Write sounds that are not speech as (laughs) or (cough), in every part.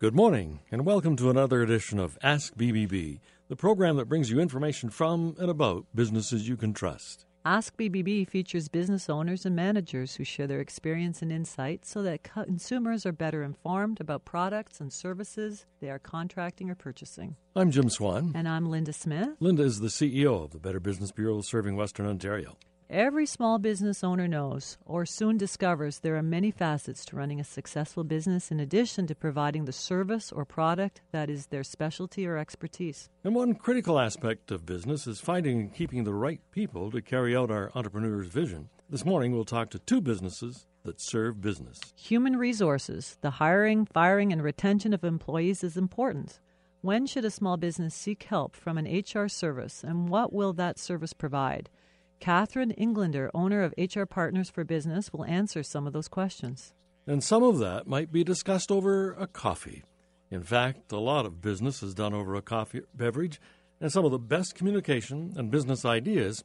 Good morning, and welcome to another edition of Ask BBB, the program that brings you information from and about businesses you can trust. Ask BBB features business owners and managers who share their experience and insight so that consumers are better informed about products and services they are contracting or purchasing. I'm Jim Swan. And I'm Linda Smith. Linda is the CEO of the Better Business Bureau serving Western Ontario. Every small business owner knows, or soon discovers, there are many facets to running a successful business in addition to providing the service or product that is their specialty or expertise. And one critical aspect of business is finding and keeping the right people to carry out our entrepreneur's vision. This morning, we'll talk to two businesses that serve business. Human resources, the hiring, firing, and retention of employees is important. When should a small business seek help from an HR service, and what will that service provide? Catherine Englander, owner of HR Partners for Business, will answer some of those questions. And some of that might be discussed over a coffee. In fact, a lot of business is done over a coffee beverage, and some of the best communication and business ideas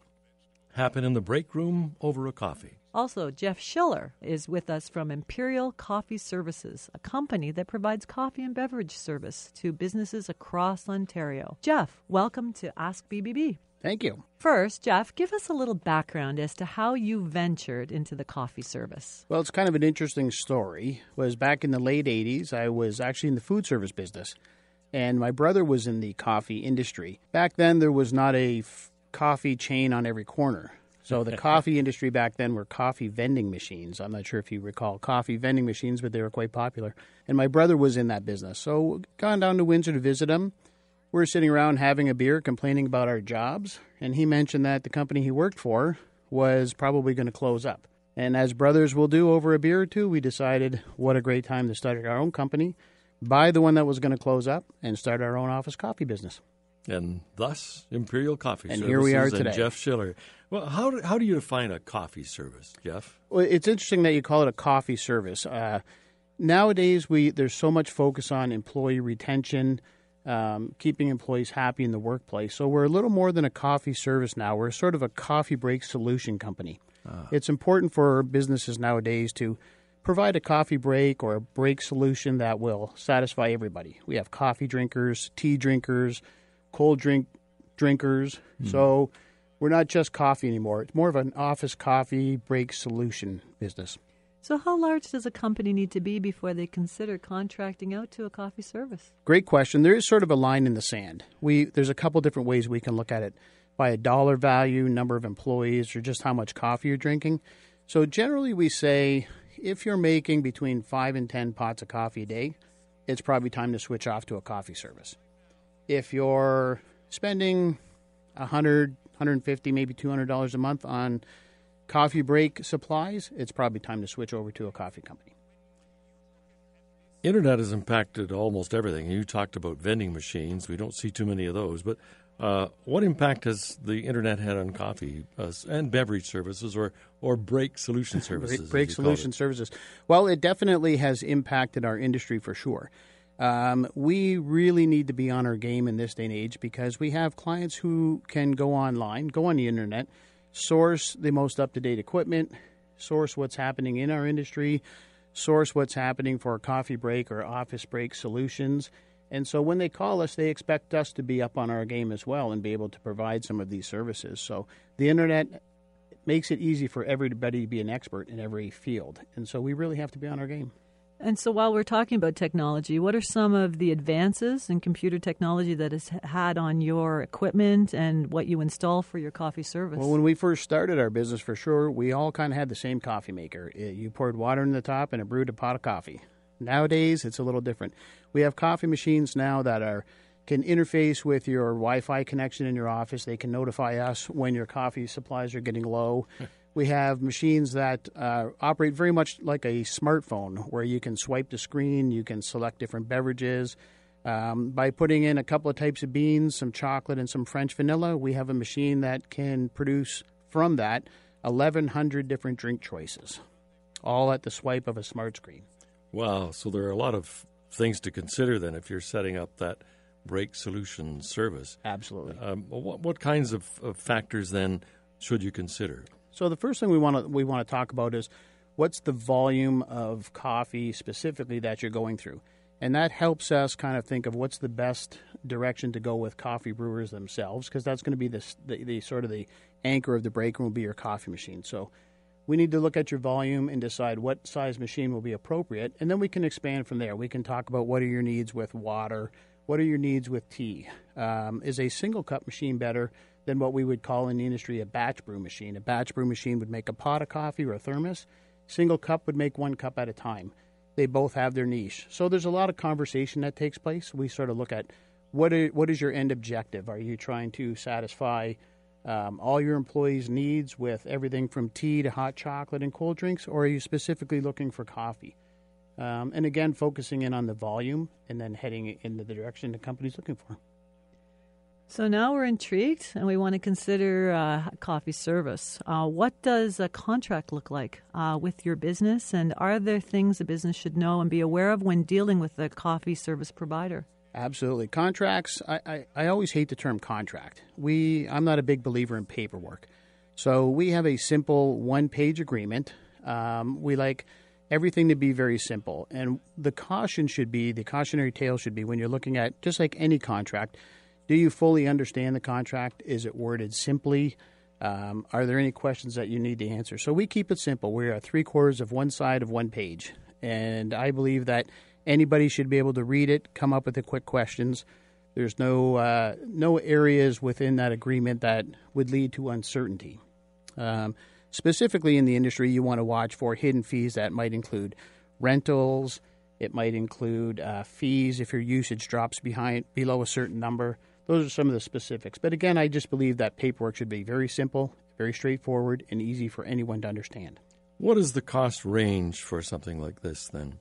happen in the break room over a coffee. Also, Jeff Schiller is with us from Imperial Coffee Services, a company that provides coffee and beverage service to businesses across Ontario. Jeff, welcome to Ask BBB. Thank you. First, Jeff, give us a little background as to how you ventured into the coffee service. Well, it's kind of an interesting story. Was back in the late 80s, I was actually in the food service business, and my brother was in the coffee industry. Back then there was not a f- coffee chain on every corner. So the (laughs) coffee industry back then were coffee vending machines. I'm not sure if you recall coffee vending machines, but they were quite popular. And my brother was in that business. So gone down to Windsor to visit him We're sitting around having a beer, complaining about our jobs, and he mentioned that the company he worked for was probably going to close up. And as brothers will do over a beer or two, we decided what a great time to start our own company, buy the one that was going to close up, and start our own office coffee business. And thus, Imperial Coffee and Services here we are today. and Jeff Schiller. Well, how do, how do you define a coffee service, Jeff? Well, it's interesting that you call it a coffee service. Uh, nowadays, we there's so much focus on employee retention, um, keeping employees happy in the workplace. So we're a little more than a coffee service now. We're sort of a coffee break solution company. Uh. It's important for businesses nowadays to provide a coffee break or a break solution that will satisfy everybody. We have coffee drinkers, tea drinkers, cold drink drinkers. Mm. So we're not just coffee anymore. It's more of an office coffee break solution business. So, how large does a company need to be before they consider contracting out to a coffee service? Great question. There is sort of a line in the sand. We there's a couple different ways we can look at it by a dollar value, number of employees, or just how much coffee you're drinking. So, generally, we say if you're making between five and ten pots of coffee a day, it's probably time to switch off to a coffee service. If you're spending 100, 150, maybe $200 a month on coffee break supplies, it's probably time to switch over to a coffee company. Internet has impacted almost everything. You talked about vending machines. We don't see too many of those, but uh, what impact has the internet had on coffee uh, and beverage services, or or break solution (laughs) services? break solution services. Well, it definitely has impacted our industry for sure. Um, we really need to be on our game in this day and age because we have clients who can go online, go on the internet, source the most up to date equipment, source what's happening in our industry, source what's happening for a coffee break or office break solutions. And so when they call us, they expect us to be up on our game as well and be able to provide some of these services. So the internet makes it easy for everybody to be an expert in every field. And so we really have to be on our game. And so, while we're talking about technology, what are some of the advances in computer technology that has had on your equipment and what you install for your coffee service? Well, when we first started our business, for sure, we all kind of had the same coffee maker. You poured water in the top and it brewed a pot of coffee. Nowadays, it's a little different. We have coffee machines now that are can interface with your Wi-Fi connection in your office. They can notify us when your coffee supplies are getting low. (laughs) We have machines that uh, operate very much like a smartphone, where you can swipe the screen, you can select different beverages. Um, by putting in a couple of types of beans, some chocolate, and some French vanilla, we have a machine that can produce from that 1,100 different drink choices, all at the swipe of a smart screen. Wow. So there are a lot of things to consider then if you're setting up that break solution service. Absolutely. Um, what, what, kinds of, of factors then should you consider? So the first thing we want to we want to talk about is what's the volume of coffee specifically that you're going through. And that helps us kind of think of what's the best direction to go with coffee brewers themselves, because that's going to be the, the, the sort of the anchor of the break room will be your coffee machine. So we need to look at your volume and decide what size machine will be appropriate, and then we can expand from there. We can talk about what are your needs with water, what are your needs with tea. Um, is a single cup machine better than what we would call in the industry a batch brew machine? A batch brew machine would make a pot of coffee or a thermos. Single cup would make one cup at a time. They both have their niche. So there's a lot of conversation that takes place. We sort of look at what are, what is your end objective? Are you trying to satisfy um, all your employees' needs with everything from tea to hot chocolate and cold drinks, or are you specifically looking for coffee? Um, and again, focusing in on the volume and then heading in the direction the company's looking for. So now we're intrigued and we want to consider uh, coffee service. Uh, what does a contract look like uh, with your business, and are there things a business should know and be aware of when dealing with a coffee service provider? Absolutely. Contracts, I, I, I always hate the term contract. We I'm not a big believer in paperwork. So we have a simple one page agreement. Um, we like everything to be very simple. And the caution should be the cautionary tale should be when you're looking at just like any contract, do you fully understand the contract? Is it worded simply? Um, are there any questions that you need to answer? So we keep it simple. We are three quarters of one side of one page. And I believe that anybody should be able to read it, come up with the quick questions. There's no uh, no areas within that agreement that would lead to uncertainty. Um, specifically in the industry, you want to watch for hidden fees that might include rentals. It might include uh, fees if your usage drops behind below a certain number. Those are some of the specifics. But again, I just believe that paperwork should be very simple, very straightforward, and easy for anyone to understand. What is the cost range for something like this then?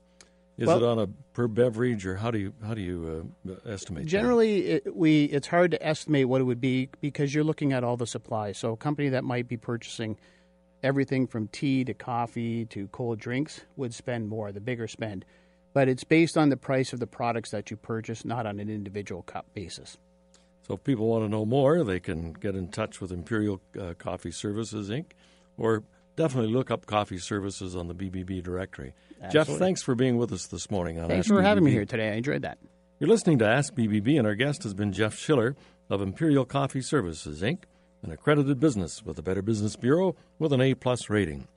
Is well, it on a per beverage, or how do you how do you uh, estimate? Generally, it, we it's hard to estimate what it would be because you're looking at all the supplies. So a company that might be purchasing everything from tea to coffee to cold drinks would spend more, the bigger spend. But it's based on the price of the products that you purchase, not on an individual cup basis. So if people want to know more, they can get in touch with Imperial uh, Coffee Services Inc. or definitely look up coffee services on the BBB directory. Absolutely. Jeff, thanks for being with us this morning on Ask. Thanks Ask for BBB. having me here today. I enjoyed that. You're listening to Ask BBB, and our guest has been Jeff Schiller of Imperial Coffee Services, Inc., an accredited business with the Better Business Bureau with an A plus rating.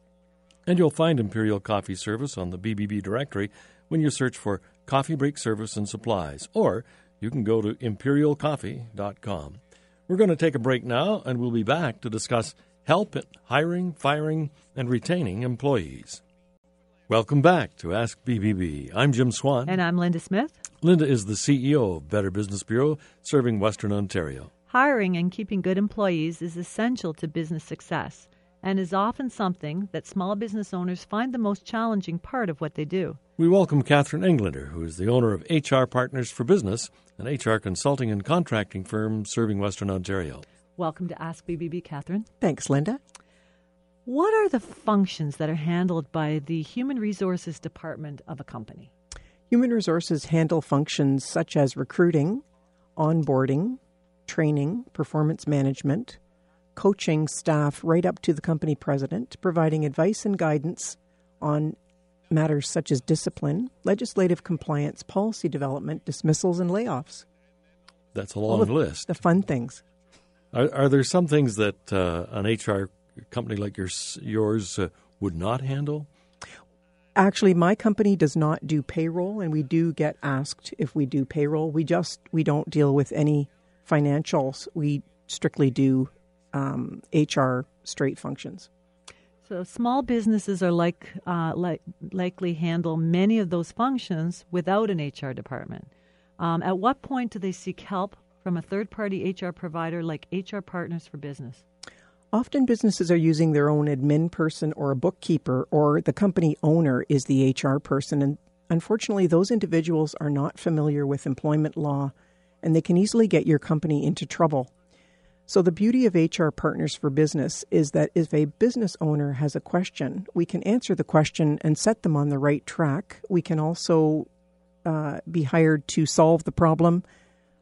And you'll find Imperial Coffee Service on the BBB directory when you search for Coffee Break Service and Supplies, or you can go to imperialcoffee.com. We're going to take a break now, and we'll be back to discuss help in hiring, firing, and retaining employees. Welcome back to Ask BBB. I'm Jim Swan. And I'm Linda Smith. Linda is the CEO of Better Business Bureau, serving Western Ontario. Hiring and keeping good employees is essential to business success and is often something that small business owners find the most challenging part of what they do. We welcome Catherine Englander, who is the owner of HR Partners for Business, an HR consulting and contracting firm serving Western Ontario. Welcome to Ask BBB, Catherine. Thanks, Linda. What are the functions that are handled by the Human Resources Department of a company? Human Resources handle functions such as recruiting, onboarding, training, performance management, coaching staff right up to the company president, providing advice and guidance on matters such as discipline, legislative compliance, policy development, dismissals, and layoffs. That's a long list. The fun things. Are, are there some things that uh, an HR company like yours, yours uh, would not handle? Actually, my company does not do payroll, and we do get asked if we do payroll. We just we don't deal with any financials. We strictly do um, HR straight functions. So small businesses are like, uh, like likely handle many of those functions without an HR department. Um, at what point do they seek help from a third party HR provider like HR Partners for Business? Often businesses are using their own admin person or a bookkeeper, or the company owner is the HR person. And unfortunately, those individuals are not familiar with employment law and they can easily get your company into trouble. So, the beauty of HR Partners for Business is that if a business owner has a question, we can answer the question and set them on the right track. We can also uh, be hired to solve the problem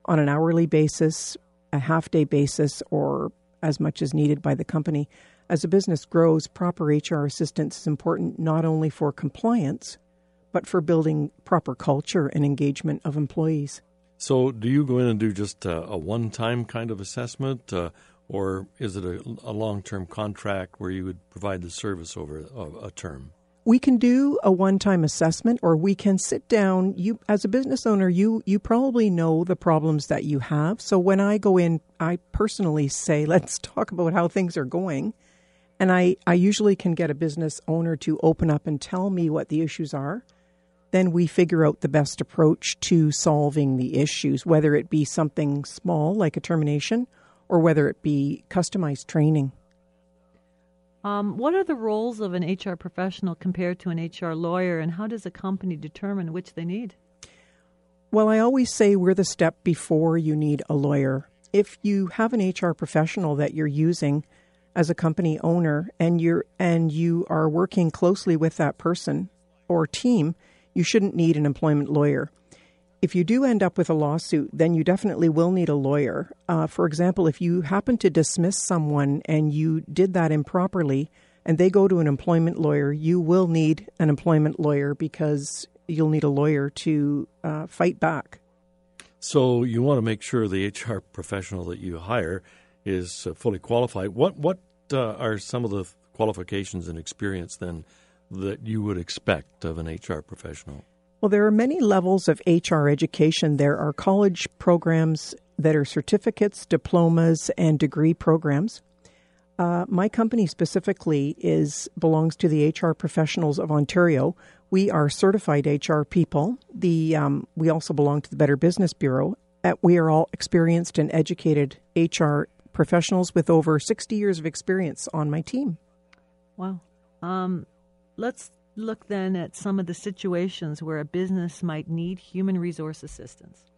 on an hourly basis, a half day basis, or as much as needed by the company. As a business grows, proper HR assistance is important not only for compliance, but for building proper culture and engagement of employees. So, do you go in and do just a, a one time kind of assessment, uh, or is it a, a long term contract where you would provide the service over a, a term? we can do a one-time assessment or we can sit down. You as a business owner you you probably know the problems that you have. So when i go in i personally say (laughs) let's talk about how things are going. And i i usually can get a business owner to open up and tell me what the issues are then we figure out the best approach to solving the issues whether it be something small like a termination or whether it be customized training um, what are the roles of an HR professional compared to an HR lawyer, and how does a company determine which they need? Well, I always say we're the step before you need a lawyer. If you have an HR professional that you're using as a company owner and you're and you are working closely with that person or team, you shouldn't need an employment lawyer if you do end up with a lawsuit, then you definitely will need a lawyer. Uh, for example, if you happen to dismiss someone and you did that improperly and they go to an employment lawyer, you will need an employment lawyer because you'll need a lawyer to uh, fight back. So you want to make sure the HR professional that you hire is uh, fully qualified. What what uh, are some of the qualifications and experience then that you would expect of an HR professional? Well, there are many levels of HR education. There are college programs that are certificates, diplomas, and degree programs. Uh, my company specifically is belongs to the HR professionals of Ontario. We are certified HR people. The um, we also belong to the Better Business Bureau. Uh, we are all experienced and educated HR professionals with over 60 years of experience on my team. Wow. Um, let's look then at some of the situations where a business might need human resource assistance.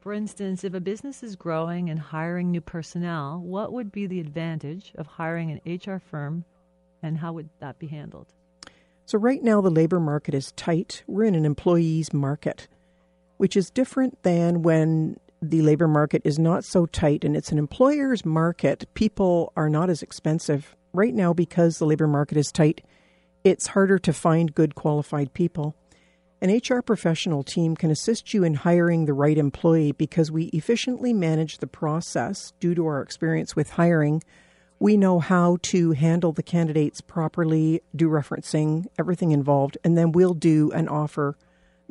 For instance, if a business is growing and hiring new personnel, what would be the advantage of hiring an HR firm and how would that be handled? So, right now, the labor market is tight. We're in an employee's market, which is different than when the labor market is not so tight and it's an employer's market. People are not as expensive right now because the labor market is tight it's harder to find good qualified people. An HR professional team can assist you in hiring the right employee because we efficiently manage the process due to our experience with hiring. We know how to handle the candidates properly, do referencing, everything involved, and then we'll do an offer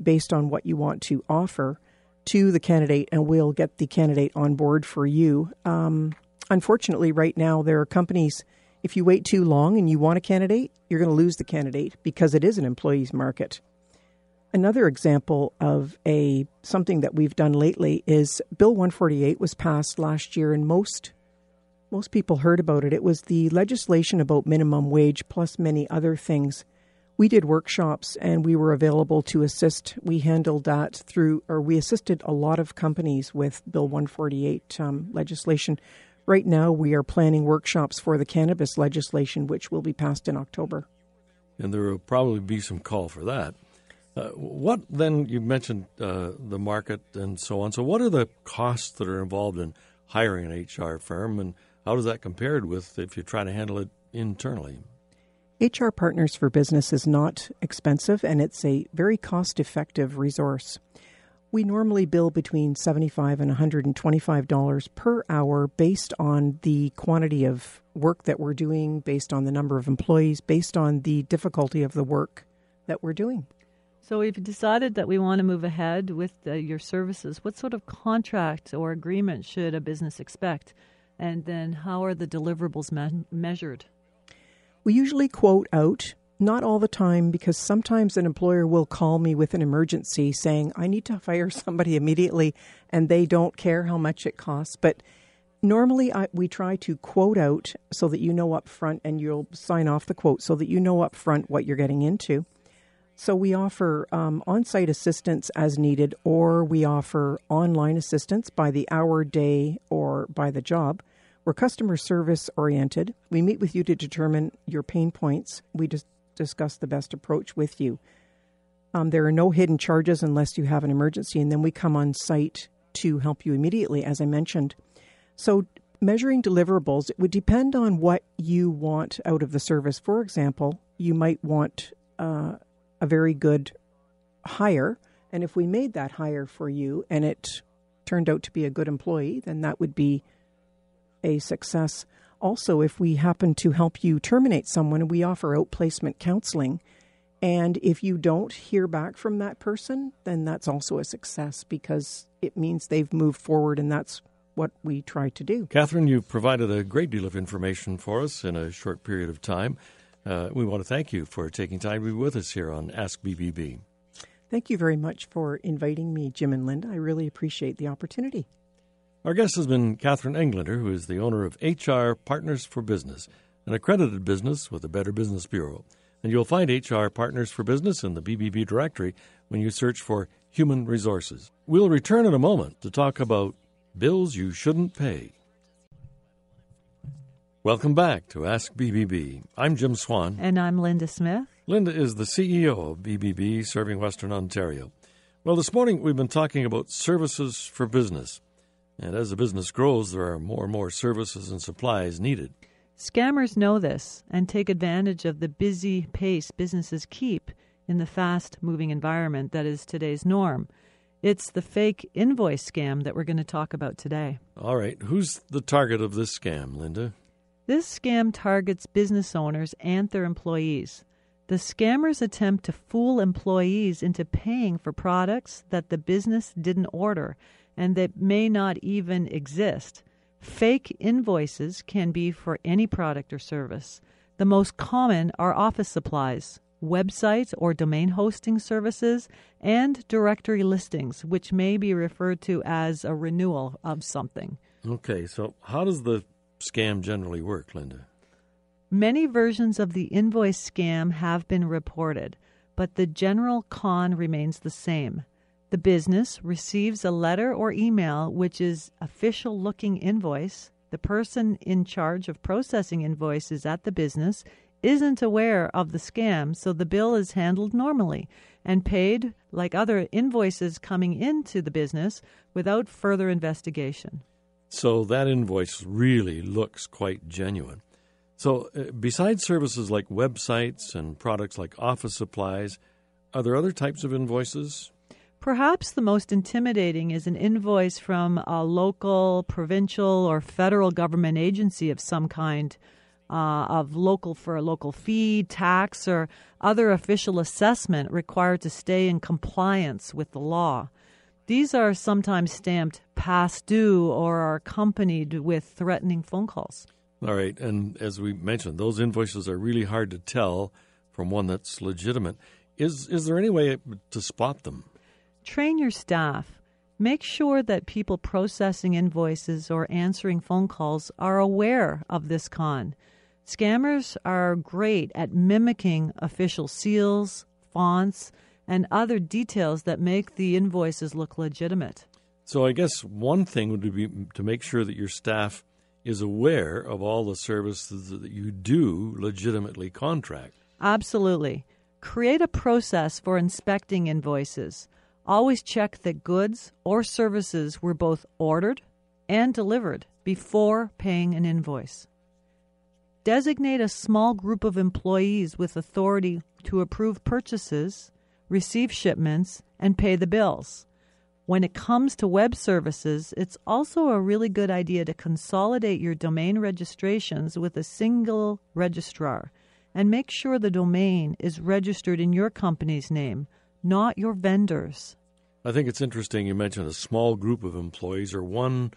based on what you want to offer to the candidate, and we'll get the candidate on board for you. Um, unfortunately, right now, there are companies if you wait too long and you want a candidate, you're going to lose the candidate because it is an employee's market. Another example of a something that we've done lately is Bill 148 was passed last year and most most people heard about it. It was the legislation about minimum wage plus many other things. We did workshops and we were available to assist. We handled that through, or we assisted a lot of companies with Bill 148 um, legislation. Right now, we are planning workshops for the cannabis legislation, which will be passed in October. And there will probably be some call for that. Uh, what then? You mentioned uh, the market and so on. So, what are the costs that are involved in hiring an HR firm, and how does that compare with if you try to handle it internally? HR Partners for Business is not expensive, and it's a very cost-effective resource. We normally bill between 75 and $125 per hour based on the quantity of work that we're doing, based on the number of employees, based on the difficulty of the work that we're doing. So we've decided that we want to move ahead with uh, your services. What sort of contract or agreement should a business expect? And then how are the deliverables me- measured? We usually quote out not all the time, because sometimes an employer will call me with an emergency saying, I need to fire somebody immediately, and they don't care how much it costs. But normally I, we try to quote out so that you know up front and you'll sign off the quote so that you know up front what you're getting into. So we offer um, on site assistance as needed, or we offer online assistance by the hour, day, or by the job. We're customer service oriented. We meet with you to determine your pain points. We just discuss the best approach with you. Um, there are no hidden charges unless you have an emergency, and then we come on site to help you immediately, as I mentioned. So, measuring deliverables, it would depend on what you want out of the service. For example, you might want uh, a very good hire. And if we made that hire for you and it turned out to be a good employee, then that would be a success. Also, if we happen to help you terminate someone, we offer outplacement counseling. And if you don't hear back from that person, then that's also a success because it means they've moved forward, and that's what we try to do. Catherine, you've provided a great deal of information for us in a short period of time. Uh, we want to thank you for taking time to be with us here on Ask BBB. Thank you very much for inviting me, Jim and Linda. I really appreciate the opportunity. Our guest has been Catherine Englander, who is the owner of HR Partners for Business, an accredited business with the Better Business Bureau. And you'll find HR Partners for Business in the BBB directory when you search for Human Resources. We'll return in a moment to talk about bills you shouldn't pay. Welcome back to Ask BBB. I'm Jim Swan. And I'm Linda Smith. Linda is the CEO of BBB, serving Western Ontario. Well, this morning we've been talking about services for business. And as the business grows, there are more and more services and supplies needed. Scammers know this and take advantage of the busy pace businesses keep in the fast moving environment that is today's norm. It's the fake invoice scam that we're going to talk about today. All right. Who's the target of this scam, Linda? This scam targets business owners and their employees. The scammers attempt to fool employees into paying for products that the business didn't order and that may not even exist. Fake invoices can be for any product or service. The most common are office supplies, websites or domain hosting services, and directory listings, which may be referred to as a renewal of something. Okay, so how does the scam generally work, Linda? Many versions of the invoice scam have been reported, but the general con remains the same. The business receives a letter or email which is official looking invoice. The person in charge of processing invoices at the business isn't aware of the scam, so the bill is handled normally and paid like other invoices coming into the business without further investigation. So that invoice really looks quite genuine. So, uh, besides services like websites and products like office supplies, are there other types of invoices? Perhaps the most intimidating is an invoice from a local, provincial, or federal government agency of some kind, uh, of local for a local fee, tax, or other official assessment required to stay in compliance with the law. These are sometimes stamped past due or are accompanied with threatening phone calls. All right, and as we mentioned, those invoices are really hard to tell from one that's legitimate. Is is there any way to spot them? Train your staff. Make sure that people processing invoices or answering phone calls are aware of this con. Scammers are great at mimicking official seals, fonts, and other details that make the invoices look legitimate. So, I guess one thing would be to make sure that your staff is aware of all the services that you do legitimately contract. Absolutely. Create a process for inspecting invoices. Always check that goods or services were both ordered and delivered before paying an invoice. Designate a small group of employees with authority to approve purchases, receive shipments, and pay the bills. When it comes to web services, it's also a really good idea to consolidate your domain registrations with a single registrar and make sure the domain is registered in your company's name, not your vendor's. I think it's interesting you mentioned a small group of employees or one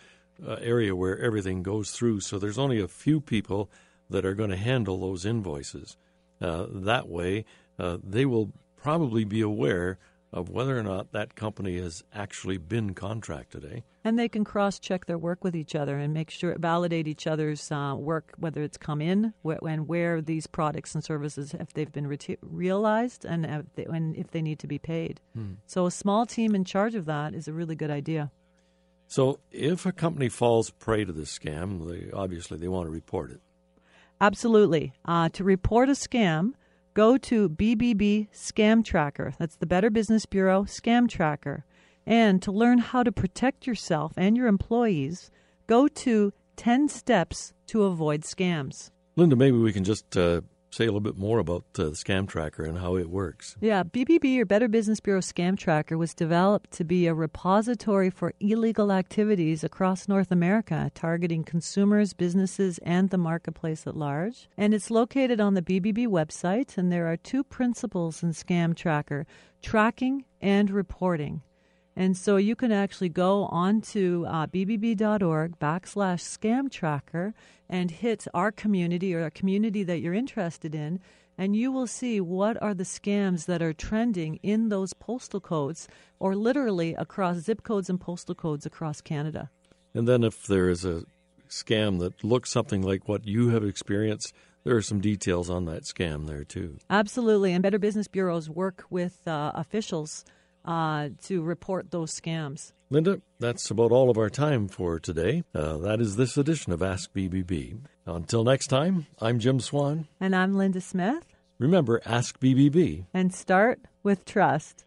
uh, area where everything goes through. So there's only a few people that are going to handle those invoices. Uh, that way, uh, they will probably be aware of whether or not that company has actually been contracted. Eh? And they can cross check their work with each other and make sure, validate each other's uh, work, whether it's come in wh- and where these products and services, if they've been re- realized and if they, and if they need to be paid. Hmm. So a small team in charge of that is a really good idea. So if a company falls prey to this scam, they, obviously they want to report it. Absolutely. Uh, to report a scam, go to BBB Scam Tracker. That's the Better Business Bureau Scam Tracker. And to learn how to protect yourself and your employees, go to 10 Steps to Avoid Scams. Linda, maybe we can just uh, say a little bit more about uh, the Scam Tracker and how it works. Yeah, BBB or Better Business Bureau Scam Tracker was developed to be a repository for illegal activities across North America, targeting consumers, businesses, and the marketplace at large. And it's located on the BBB website, and there are two principles in Scam Tracker tracking and reporting. And so you can actually go onto uh, bbb.org backslash scam tracker and hit our community or a community that you're interested in, and you will see what are the scams that are trending in those postal codes or literally across zip codes and postal codes across Canada. And then if there is a scam that looks something like what you have experienced, there are some details on that scam there too. Absolutely. And Better Business Bureaus work with uh, officials uh, to report those scams. Linda, that's about all of our time for today. Uh, that is this edition of Ask BBB. Until next time, I'm Jim Swan. And I'm Linda Smith. Remember, Ask BBB. And start with trust.